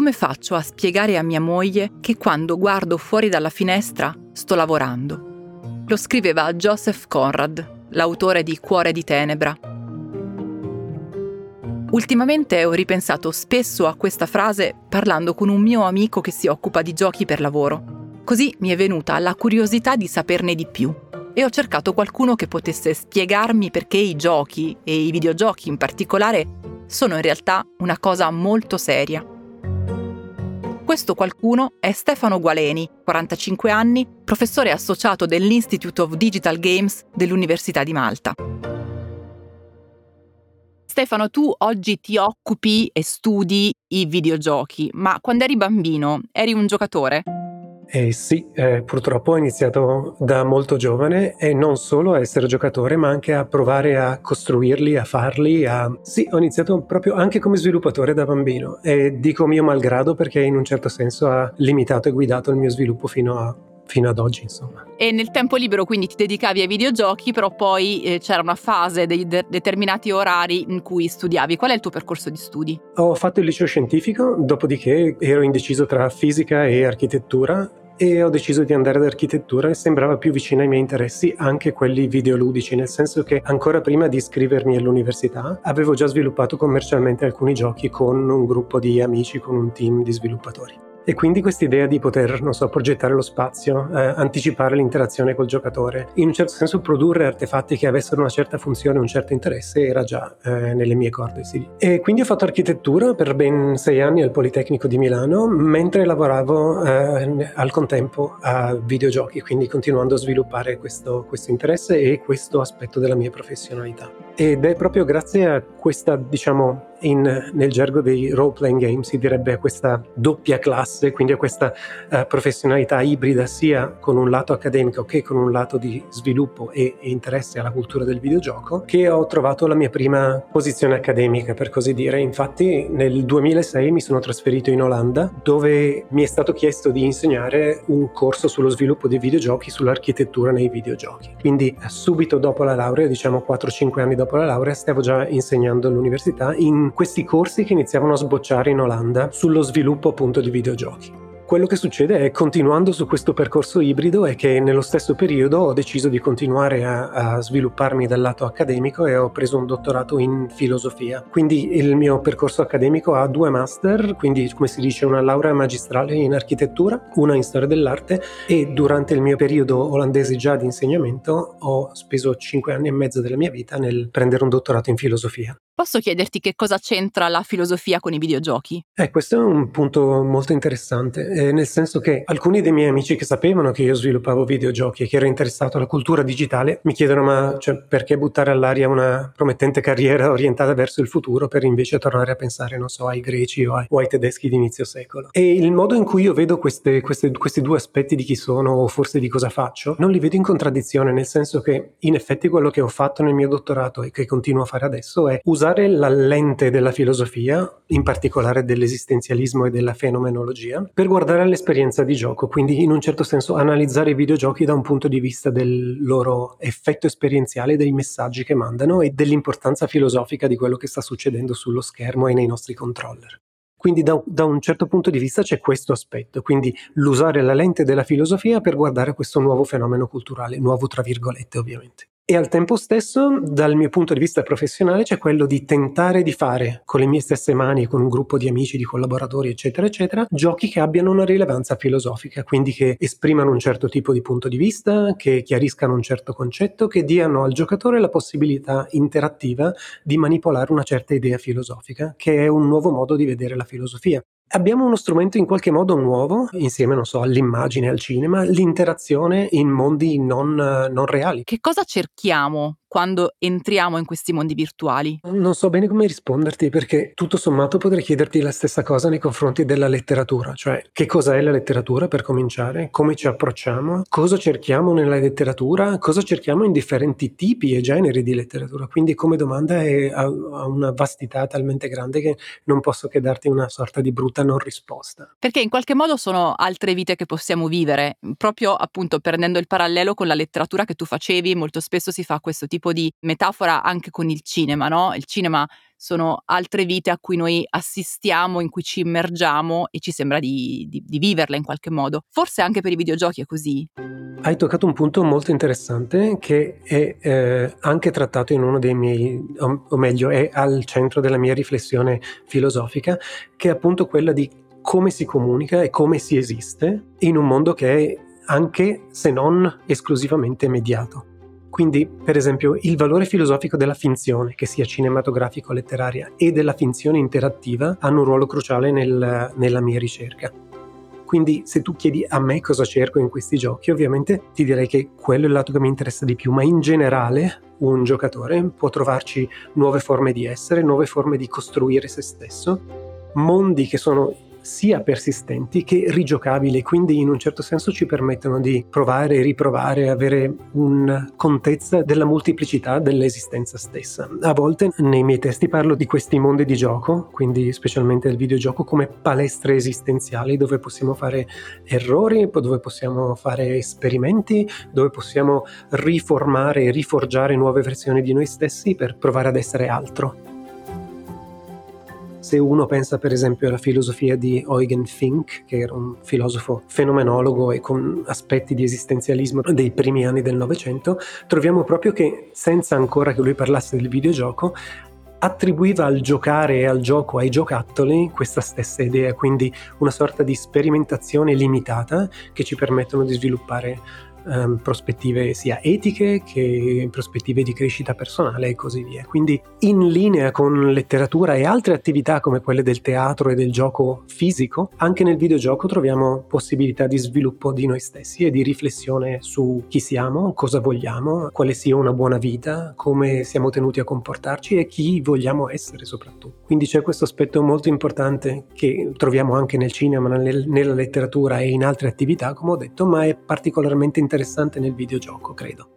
Come faccio a spiegare a mia moglie che quando guardo fuori dalla finestra sto lavorando? Lo scriveva Joseph Conrad, l'autore di Cuore di Tenebra. Ultimamente ho ripensato spesso a questa frase parlando con un mio amico che si occupa di giochi per lavoro. Così mi è venuta la curiosità di saperne di più e ho cercato qualcuno che potesse spiegarmi perché i giochi, e i videogiochi in particolare, sono in realtà una cosa molto seria questo qualcuno è Stefano Gualeni, 45 anni, professore associato dell'Institute of Digital Games dell'Università di Malta. Stefano, tu oggi ti occupi e studi i videogiochi, ma quando eri bambino eri un giocatore? Eh sì, eh, purtroppo ho iniziato da molto giovane e non solo a essere giocatore, ma anche a provare a costruirli, a farli. A... Sì, ho iniziato proprio anche come sviluppatore da bambino e dico mio malgrado perché in un certo senso ha limitato e guidato il mio sviluppo fino a fino ad oggi, insomma. E nel tempo libero quindi ti dedicavi ai videogiochi, però poi eh, c'era una fase dei de- determinati orari in cui studiavi. Qual è il tuo percorso di studi? Ho fatto il liceo scientifico, dopodiché ero indeciso tra fisica e architettura e ho deciso di andare ad architettura e sembrava più vicina ai miei interessi anche quelli videoludici, nel senso che ancora prima di iscrivermi all'università avevo già sviluppato commercialmente alcuni giochi con un gruppo di amici, con un team di sviluppatori. E quindi quest'idea di poter, non so, progettare lo spazio, eh, anticipare l'interazione col giocatore, in un certo senso produrre artefatti che avessero una certa funzione, un certo interesse, era già eh, nelle mie corde. Sì. E quindi ho fatto architettura per ben sei anni al Politecnico di Milano, mentre lavoravo eh, al contempo a videogiochi, quindi continuando a sviluppare questo, questo interesse e questo aspetto della mia professionalità. Ed è proprio grazie a questa, diciamo, in, nel gergo dei role playing game si direbbe a questa doppia classe, quindi a questa uh, professionalità ibrida sia con un lato accademico che con un lato di sviluppo e, e, interesse alla cultura del videogioco, che ho trovato la mia prima posizione accademica, per così dire. Infatti nel 2006 mi sono trasferito in Olanda dove mi è stato chiesto di insegnare un corso sullo sviluppo dei videogiochi, sull'architettura nei videogiochi. Quindi subito dopo la laurea, diciamo 4-5 anni dopo la laurea, stavo già insegnando all'università in questi corsi che iniziavano a sbocciare in Olanda sullo sviluppo appunto di videogiochi quello che succede è, continuando su questo percorso ibrido, è che nello stesso periodo ho deciso di continuare a, a, svilupparmi dal lato accademico e ho preso un dottorato in filosofia. Quindi il mio percorso accademico ha due master, quindi come si dice una laurea magistrale in architettura, una in storia dell'arte e durante il mio periodo olandese già di insegnamento ho speso cinque anni e mezzo della mia vita nel prendere un dottorato in filosofia. Posso chiederti che cosa c'entra la filosofia con i videogiochi? Eh, questo è un punto molto interessante, eh, nel senso che alcuni dei miei amici che sapevano che io sviluppavo videogiochi e che ero interessato alla cultura digitale mi chiedono ma cioè, perché buttare all'aria una promettente carriera orientata verso il futuro per invece tornare a pensare, non so, ai greci o ai, o ai tedeschi di inizio secolo. E il modo in cui io vedo queste, queste, questi due aspetti di chi sono o forse di cosa faccio, non li vedo in contraddizione, nel senso che in effetti quello che ho fatto nel mio dottorato e che continuo a fare adesso è usare usare la lente della filosofia, in particolare dell'esistenzialismo e della fenomenologia, per guardare l'esperienza di gioco, quindi in un certo senso analizzare i videogiochi da un punto di vista del loro effetto esperienziale, dei messaggi che mandano e dell'importanza filosofica di quello che sta succedendo sullo schermo e nei nostri controller. Quindi da, da, un certo punto di vista c'è questo aspetto, quindi l'usare la lente della filosofia per guardare questo nuovo fenomeno culturale, nuovo tra virgolette ovviamente. E al tempo stesso, dal mio punto di vista professionale, c'è quello di tentare di fare con le mie stesse mani, con un gruppo di amici, di collaboratori, eccetera, eccetera, giochi che abbiano una rilevanza filosofica, quindi che esprimano un certo tipo di punto di vista, che chiariscano un certo concetto, che diano al giocatore la possibilità interattiva di manipolare una certa idea filosofica, che è un nuovo modo di vedere la filosofia. Abbiamo uno strumento in qualche modo nuovo, insieme, non so, all'immagine, al cinema, l'interazione in mondi non, non reali. Che cosa cerchiamo quando entriamo in questi mondi virtuali? Non so bene come risponderti perché tutto sommato potrei chiederti la stessa cosa nei confronti della letteratura, cioè che cos'è la letteratura per cominciare, come ci approcciamo, cosa cerchiamo nella letteratura, cosa cerchiamo in differenti tipi e generi di letteratura. Quindi come domanda è, ha, ha una vastità talmente grande che non posso che darti una sorta di brutta non risposta. Perché in qualche modo sono altre vite che possiamo vivere, proprio appunto prendendo il parallelo con la letteratura che tu facevi, molto spesso si fa questo tipo di metafora anche con il cinema, no? Il cinema sono altre vite a cui noi assistiamo, in cui ci immergiamo e ci sembra di, di, di viverle in qualche modo. Forse anche per i videogiochi è così. Hai toccato un punto molto interessante che è eh, anche trattato in uno dei miei, o, o meglio, è al centro della mia riflessione filosofica, che è appunto quella di come si comunica e come si esiste in un mondo che è anche se non esclusivamente mediato. Quindi, per esempio, il valore filosofico della finzione, che sia cinematografica o letteraria, e della finzione interattiva hanno un ruolo cruciale nel, nella mia ricerca. Quindi se tu chiedi a me cosa cerco in questi giochi, ovviamente ti direi che quello è il lato che mi interessa di più, ma in generale un giocatore può trovarci nuove forme di essere, nuove forme di costruire se stesso, mondi che sono sia persistenti che rigiocabili, quindi in un certo senso ci permettono di provare e riprovare, avere una contezza della molteplicità dell'esistenza stessa. A volte nei miei testi parlo di questi mondi di gioco, quindi specialmente del videogioco, come palestre esistenziali dove possiamo fare errori, dove possiamo fare esperimenti, dove possiamo riformare e riforgiare nuove versioni di noi stessi per provare ad essere altro. Se uno pensa per esempio alla filosofia di Eugen Fink, che era un filosofo fenomenologo e con aspetti di esistenzialismo dei primi anni del Novecento, troviamo proprio che senza ancora che lui parlasse del videogioco, attribuiva al giocare e al gioco, ai giocattoli, questa stessa idea, quindi una sorta di sperimentazione limitata che ci permettono di sviluppare um, prospettive sia etiche che prospettive di crescita personale e così via. Quindi in linea con letteratura e altre attività come quelle del teatro e del gioco fisico, anche nel videogioco troviamo possibilità di sviluppo di noi stessi e di riflessione su chi siamo, cosa vogliamo, quale sia una buona vita, come siamo tenuti a comportarci e chi vogliamo essere soprattutto. Quindi c'è questo aspetto molto importante che troviamo anche nel cinema, nella letteratura e in altre attività, come ho detto, ma è particolarmente interessante interessante nel videogioco, credo.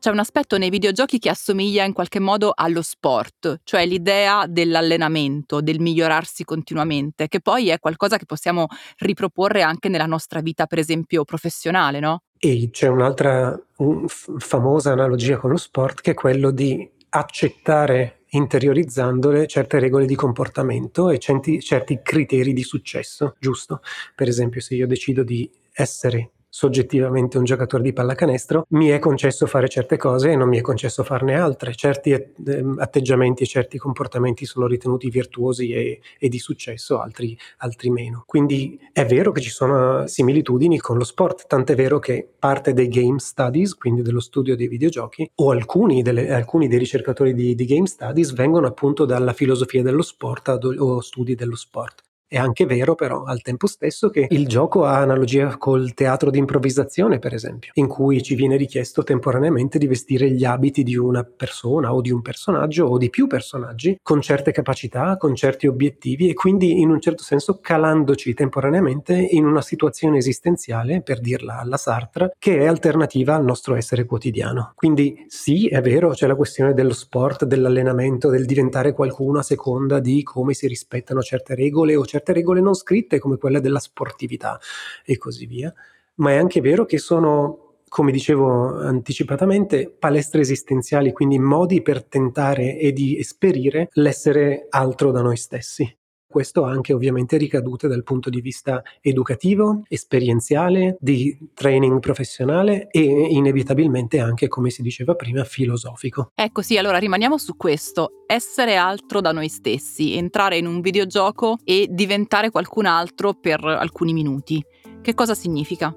C'è un aspetto nei videogiochi che assomiglia in qualche modo allo sport, cioè l'idea dell'allenamento, del migliorarsi continuamente, che poi è qualcosa che possiamo riproporre anche nella nostra vita, per esempio, professionale, no? E c'è un'altra un f- famosa analogia con lo sport che è quello di accettare interiorizzandole certe regole di comportamento e certi, certi criteri di successo, giusto? Per esempio, se io decido di essere soggettivamente un giocatore di pallacanestro, mi è concesso fare certe cose e non mi è concesso farne altre. Certi ehm, atteggiamenti e certi comportamenti sono ritenuti virtuosi e, e di successo, altri, altri, meno. Quindi è vero che ci sono similitudini con lo sport, tant'è vero che parte dei game studies, quindi dello studio dei videogiochi, o alcuni, delle, alcuni dei ricercatori di, di game studies vengono appunto dalla filosofia dello sport o studi dello sport. È anche vero però al tempo stesso che il gioco ha analogia col teatro di improvvisazione, per esempio, in cui ci viene richiesto temporaneamente di vestire gli abiti di una persona o di un personaggio o di più personaggi con certe capacità, con certi obiettivi e quindi in un certo senso calandoci temporaneamente in una situazione esistenziale, per dirla alla Sartre, che è alternativa al nostro essere quotidiano. Quindi sì, è vero, c'è la questione dello sport, dell'allenamento, del diventare qualcuno a seconda di come si rispettano certe regole o certe certe regole non scritte come quelle della sportività e così via, ma è anche vero che sono come dicevo anticipatamente, palestre esistenziali, quindi modi per tentare e di esperire l'essere altro da noi stessi. Questo ha anche ovviamente ricadute dal punto di vista educativo, esperienziale, di training professionale e inevitabilmente anche, come si diceva prima, filosofico. Ecco sì, allora rimaniamo su questo. Essere altro da noi stessi, entrare in un videogioco e diventare qualcun altro per alcuni minuti. Che cosa significa?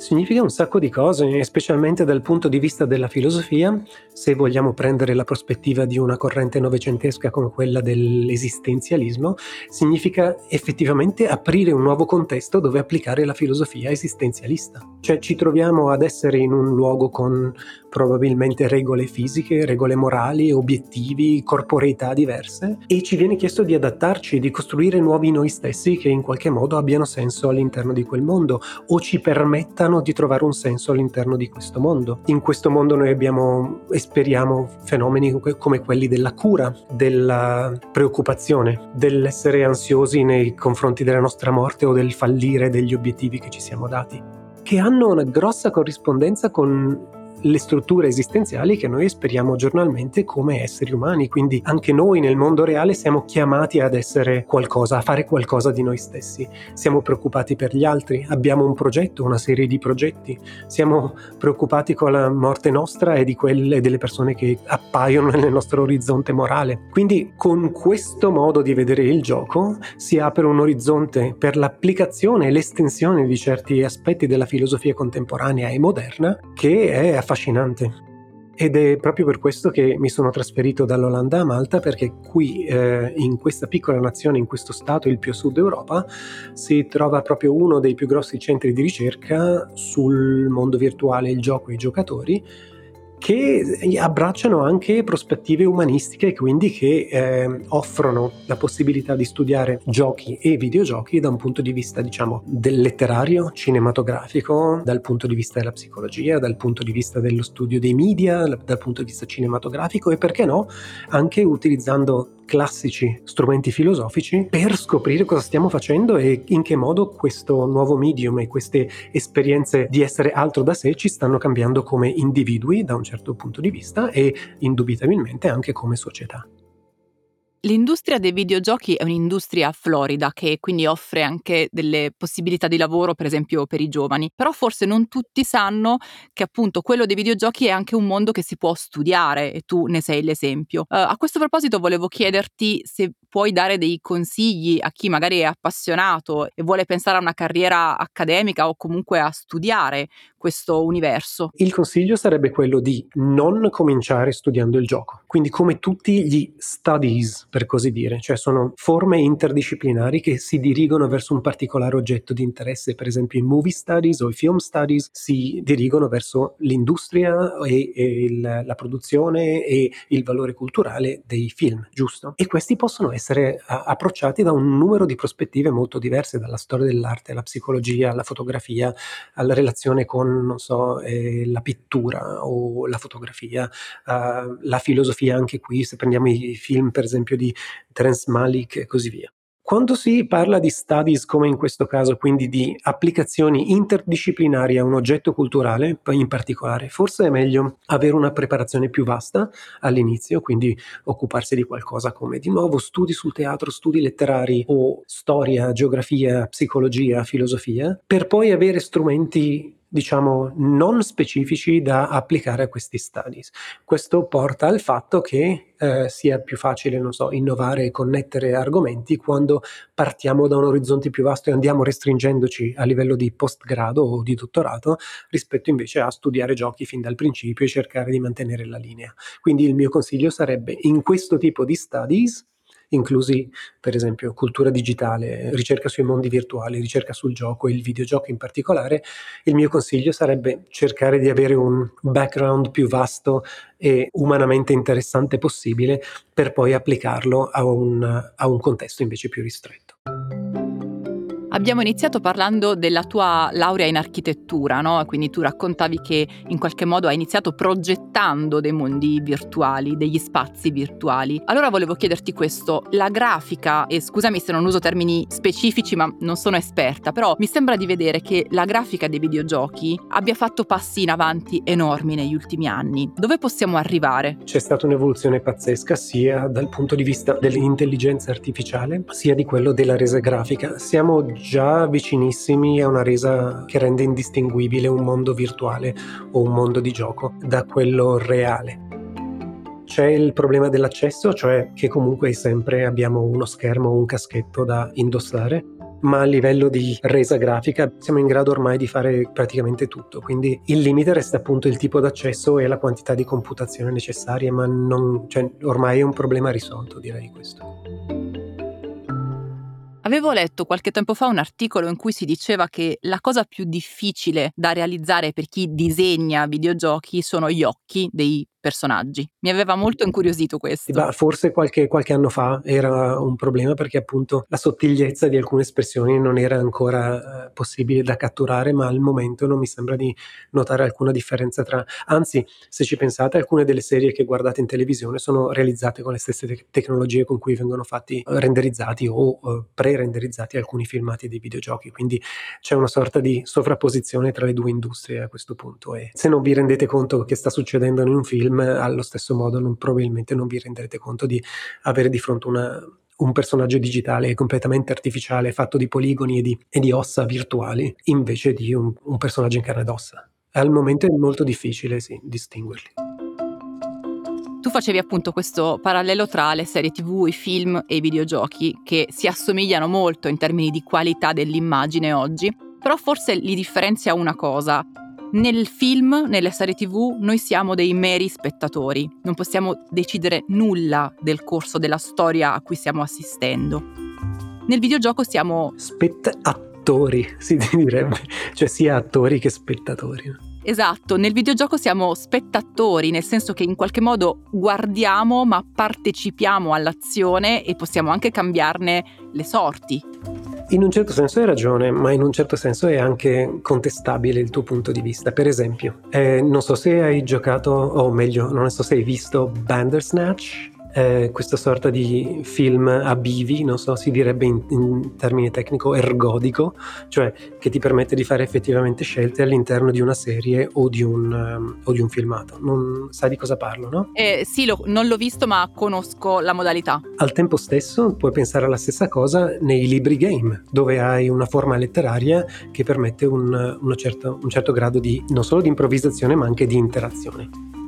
Significa un sacco di cose, specialmente dal punto di vista della filosofia, se vogliamo prendere la prospettiva di una corrente novecentesca come quella dell'esistenzialismo, significa effettivamente aprire un nuovo contesto dove applicare la filosofia esistenzialista. Cioè ci troviamo ad essere in un luogo con probabilmente regole fisiche, regole morali, obiettivi, corporeità diverse e ci viene chiesto di adattarci, di costruire nuovi noi stessi che in qualche modo abbiano senso all'interno di quel mondo o ci permettano di trovare un senso all'interno di questo mondo. In questo mondo noi abbiamo e speriamo fenomeni come quelli della cura, della preoccupazione, dell'essere ansiosi nei confronti della nostra morte o del fallire degli obiettivi che ci siamo dati, che hanno una grossa corrispondenza con le strutture esistenziali che noi esperiamo giornalmente come esseri umani, quindi anche noi nel mondo reale siamo chiamati ad essere qualcosa, a fare qualcosa di noi stessi. Siamo preoccupati per gli altri, abbiamo un progetto, una serie di progetti, siamo preoccupati con la morte nostra e di quelle delle persone che appaiono nel nostro orizzonte morale. Quindi con questo modo di vedere il gioco si apre un orizzonte per l'applicazione e l'estensione di certi aspetti della filosofia contemporanea e moderna che è affascinante. Ed è proprio per questo che mi sono trasferito dall'Olanda a Malta, perché qui, eh, in questa piccola nazione, in questo stato, il più a sud Europa, si trova proprio uno dei più grossi centri di ricerca sul mondo virtuale, il gioco e i giocatori, che abbracciano anche prospettive umanistiche e quindi che eh, offrono la possibilità di studiare giochi e videogiochi da un punto di vista, diciamo, del letterario, cinematografico, dal punto di vista della psicologia, dal punto di vista dello studio dei media, dal punto di vista cinematografico e perché no, anche utilizzando classici strumenti filosofici per scoprire cosa stiamo facendo e in che modo questo nuovo medium e queste esperienze di essere altro da sé ci stanno cambiando come individui da un certo punto di vista e indubitabilmente anche come società. L'industria dei videogiochi è un'industria florida che quindi offre anche delle possibilità di lavoro, per esempio per i giovani, però forse non tutti sanno che appunto quello dei videogiochi è anche un mondo che si può studiare e tu ne sei l'esempio. Uh, a questo proposito volevo chiederti se puoi dare dei consigli a chi magari è appassionato e vuole pensare a una carriera accademica o comunque a studiare questo universo. Il consiglio sarebbe quello di non cominciare studiando il gioco, quindi come tutti gli studies per così dire, cioè sono forme interdisciplinari che si dirigono verso un particolare oggetto di interesse, per esempio i movie studies o i film studies si dirigono verso l'industria e, e il, la produzione e il valore culturale dei film, giusto? E questi possono essere a, approcciati da un numero di prospettive molto diverse, dalla storia dell'arte alla psicologia, alla fotografia, alla relazione con, so, eh, la pittura o la fotografia, uh, la filosofia anche qui, se prendiamo i film per esempio di Terence Malik e così via. Quando si parla di studies come in questo caso, quindi di applicazioni interdisciplinari a un oggetto culturale in particolare, forse è meglio avere una preparazione più vasta all'inizio, quindi occuparsi di qualcosa come di nuovo studi sul teatro, studi letterari o storia, geografia, psicologia, filosofia, per poi avere strumenti diciamo, non specifici da applicare a questi studies. Questo porta al fatto che eh, sia più facile, non so, innovare e connettere argomenti quando partiamo da un orizzonte più vasto e andiamo restringendoci a livello di postgrado o di dottorato rispetto invece a studiare giochi fin dal principio e cercare di mantenere la linea. Quindi il mio consiglio sarebbe in questo tipo di studies inclusi per esempio cultura digitale, ricerca sui mondi virtuali, ricerca sul gioco e il videogioco in particolare, il mio consiglio sarebbe cercare di avere un background più vasto e umanamente interessante possibile per poi applicarlo a un, a un contesto invece più ristretto. Abbiamo iniziato parlando della tua laurea in architettura, no? Quindi tu raccontavi che in qualche modo hai iniziato progettando dei mondi virtuali, degli spazi virtuali. Allora volevo chiederti questo, la grafica, e scusami se non uso termini specifici ma non sono esperta, però mi sembra di vedere che la grafica dei videogiochi abbia fatto passi in avanti enormi negli ultimi anni. Dove possiamo arrivare? C'è stata un'evoluzione pazzesca sia dal punto di vista dell'intelligenza artificiale sia di quello della resa grafica. Siamo già vicinissimi a una resa che rende indistinguibile un mondo virtuale o un mondo di gioco da quello reale. C'è il problema dell'accesso, cioè che comunque sempre abbiamo uno schermo o un caschetto da indossare ma a livello di resa grafica siamo in grado ormai di fare praticamente tutto, quindi il limite resta appunto il tipo d'accesso e la quantità di computazione necessarie, ma non, cioè, ormai è un problema risolto, direi questo. Avevo letto qualche tempo fa un articolo in cui si diceva che la cosa più difficile da realizzare per chi disegna videogiochi sono gli occhi dei personaggi. Mi aveva molto incuriosito questo. Bah, forse qualche, qualche, anno fa era un problema perché appunto la sottigliezza di alcune espressioni non era ancora eh, possibile da catturare, ma al momento non mi sembra di notare alcuna differenza tra... Anzi, se ci pensate, alcune delle serie che guardate in televisione sono realizzate con le stesse te- tecnologie con cui vengono fatti eh, renderizzati o eh, pre-renderizzati alcuni filmati dei videogiochi, quindi c'è una sorta di sovrapposizione tra le due industrie a questo punto e se non vi rendete conto che sta succedendo in un film, film, allo stesso modo non, probabilmente non vi renderete conto di avere di fronte una, un personaggio digitale completamente artificiale, fatto di poligoni e di, e di ossa virtuali, invece di un, un, personaggio in carne ed ossa. Al momento è molto difficile sì, distinguerli. Tu facevi appunto questo parallelo tra le serie tv, i film e i videogiochi, che si assomigliano molto in termini di qualità dell'immagine oggi, però forse li differenzia una cosa, nel film, nelle serie tv, noi siamo dei meri spettatori, non possiamo decidere nulla del corso della storia a cui stiamo assistendo. Nel videogioco siamo... Spettatori, si direbbe, cioè sia attori che spettatori. Esatto, nel videogioco siamo spettatori, nel senso che in qualche modo guardiamo ma partecipiamo all'azione e possiamo anche cambiarne le sorti. In un certo senso hai ragione, ma in un certo senso è anche contestabile il tuo punto di vista. Per esempio, eh, non so se hai giocato, o meglio, non so se hai visto Bandersnatch, eh, questa sorta di film a bivi, non so, si direbbe in, in termine tecnico ergodico, cioè che ti permette di fare effettivamente scelte all'interno di una serie o di un, um, o di un filmato. Non sai di cosa parlo, no? Eh, sì, lo, non l'ho visto, ma conosco la modalità. Al tempo stesso puoi pensare alla stessa cosa nei libri game, dove hai una forma letteraria che permette un, certo, un certo grado di non solo di improvvisazione, ma anche di interazione.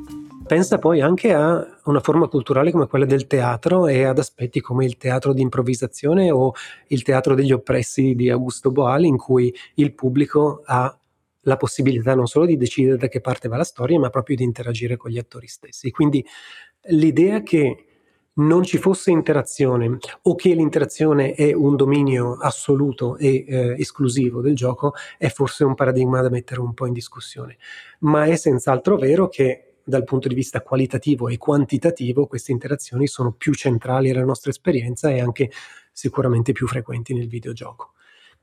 Pensa poi anche a una forma culturale come quella del teatro e ad aspetti come il teatro di improvvisazione o il teatro degli oppressi di Augusto Boal, in cui il pubblico ha la possibilità non solo di decidere da che parte va la storia, ma proprio di interagire con gli attori stessi. Quindi l'idea che non ci fosse interazione o che l'interazione è un dominio assoluto e eh, esclusivo del gioco è forse un paradigma da mettere un po' in discussione, ma è senz'altro vero che dal punto di vista qualitativo e quantitativo queste interazioni sono più centrali alla nostra esperienza e anche sicuramente più frequenti nel videogioco.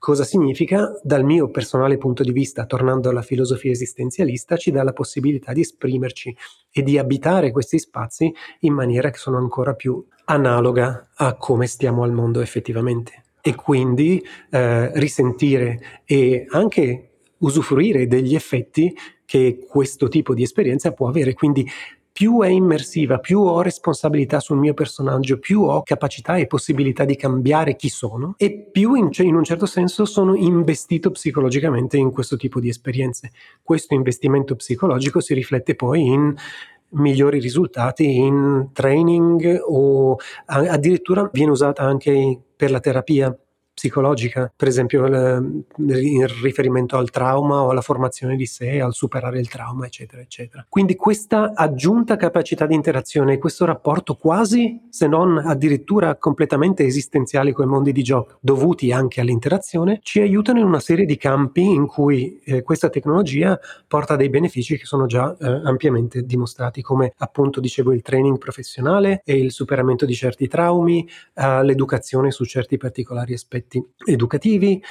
Cosa significa? Dal mio personale punto di vista, tornando alla filosofia esistenzialista, ci dà la possibilità di esprimerci e di abitare questi spazi in maniera che sono ancora più analoga a come stiamo al mondo effettivamente. E quindi eh, risentire e anche usufruire degli effetti che questo tipo di esperienza può avere. Quindi più è immersiva, più ho responsabilità sul mio personaggio, più ho capacità e possibilità di cambiare chi sono e più in, in, un certo senso sono investito psicologicamente in questo tipo di esperienze. Questo investimento psicologico si riflette poi in migliori risultati in training o addirittura viene usata anche per la terapia psicologica, per esempio in riferimento al trauma o alla formazione di sé, al superare il trauma, eccetera, eccetera. Quindi questa aggiunta capacità di interazione, questo rapporto quasi, se non addirittura completamente esistenziale con i mondi di gioco, dovuti anche all'interazione, ci aiutano in una serie di campi in cui eh, questa tecnologia porta dei benefici che sono già eh, ampiamente dimostrati, come appunto dicevo il training professionale e il superamento di certi traumi, eh, l'educazione su certi particolari aspetti aspetti educativi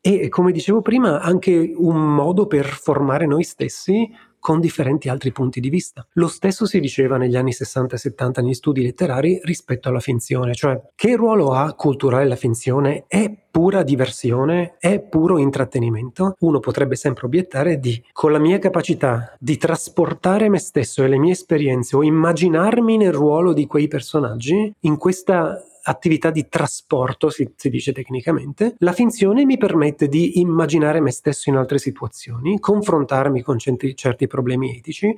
e, come dicevo prima, anche un modo per formare noi stessi con differenti altri punti di vista. Lo stesso si diceva negli anni 60 e 70 negli studi letterari rispetto alla finzione, cioè che ruolo ha culturale la finzione? È pura diversione? È puro intrattenimento? Uno potrebbe sempre obiettare di con la mia capacità di trasportare me stesso e le mie esperienze o immaginarmi nel ruolo di quei personaggi, in questa attività di trasporto, si, si dice tecnicamente. La finzione mi permette di immaginare me stesso in altre situazioni, confrontarmi con certi problemi etici,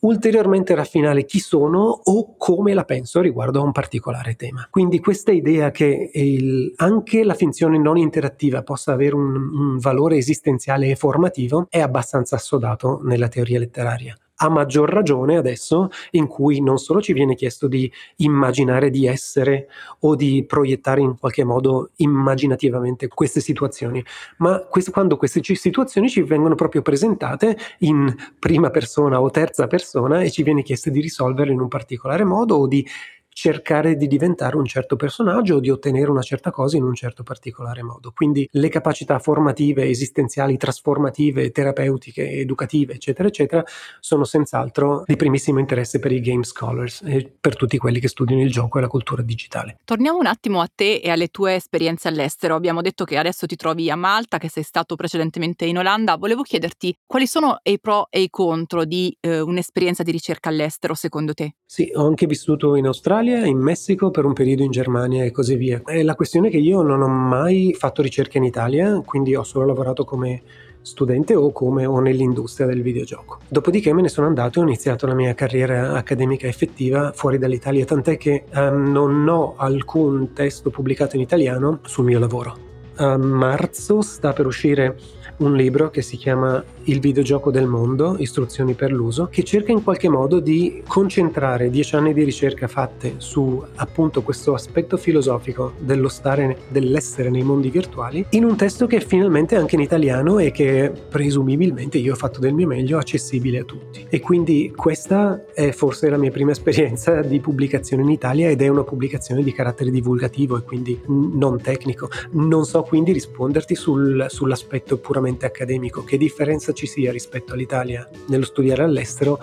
ulteriormente raffinare chi sono o come la penso riguardo a un particolare tema. Quindi questa idea che il, anche la finzione non interattiva possa avere un, un valore esistenziale e formativo è abbastanza assodato nella teoria letteraria a maggior ragione adesso in cui non solo ci viene chiesto di immaginare di essere o di proiettare in qualche modo immaginativamente queste situazioni, ma quest- quando queste situazioni ci vengono proprio presentate in prima persona o terza persona e ci viene chiesto di risolverle in un particolare modo o di cercare di diventare un certo personaggio o di ottenere una certa cosa in un certo particolare modo. Quindi le capacità formative, esistenziali, trasformative, terapeutiche, educative, eccetera, eccetera, sono senz'altro di primissimo interesse per i game scholars e per tutti quelli che studiano il gioco e la cultura digitale. Torniamo un attimo a te e alle tue esperienze all'estero. Abbiamo detto che adesso ti trovi a Malta, che sei stato precedentemente in Olanda. Volevo chiederti quali sono i pro e i contro di eh, un'esperienza di ricerca all'estero secondo te? Sì, ho anche vissuto in Australia Australia, in Messico, per un periodo in Germania e così via. E la questione è che io non ho mai fatto ricerca in Italia, quindi ho solo lavorato come studente o come o nell'industria del videogioco. Dopodiché me ne sono andato e ho iniziato la mia carriera accademica effettiva fuori dall'Italia, tant'è che um, non ho alcun testo pubblicato in italiano sul mio lavoro. A marzo sta per uscire un libro che si chiama Il videogioco del mondo, istruzioni per l'uso, che cerca in qualche modo di concentrare dieci anni di ricerca fatte su appunto questo aspetto filosofico dello stare, dell'essere nei mondi virtuali, in un testo che è finalmente anche in italiano e che presumibilmente io ho fatto del mio meglio accessibile a tutti. E quindi questa è forse la mia prima esperienza di pubblicazione in Italia ed è una pubblicazione di carattere divulgativo e quindi non tecnico. Non so quindi risponderti sul, sull'aspetto puramente accademico, che differenza ci sia rispetto all'Italia nello studiare all'estero.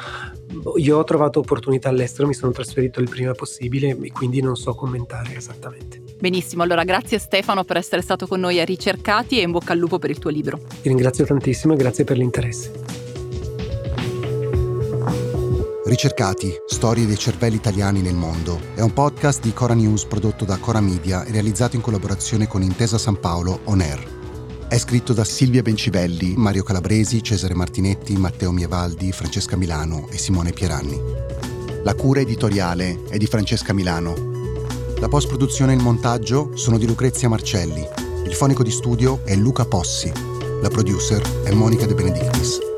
Io ho trovato opportunità all'estero, mi sono trasferito il prima possibile e quindi non so commentare esattamente. Benissimo, allora grazie Stefano per essere stato con noi a Ricercati e in bocca al lupo per il tuo libro. Ti ringrazio tantissimo e grazie per l'interesse. Ricercati, storie dei cervelli italiani nel mondo, è un podcast di Cora News prodotto da Cora Media e realizzato in collaborazione con Intesa San Paolo On Air. È scritto da Silvia Bencivelli, Mario Calabresi, Cesare Martinetti, Matteo Mievaldi, Francesca Milano e Simone Pieranni. La cura editoriale è di Francesca Milano. La post-produzione e il montaggio sono di Lucrezia Marcelli. Il fonico di studio è Luca Possi. La producer è Monica De Benedictis.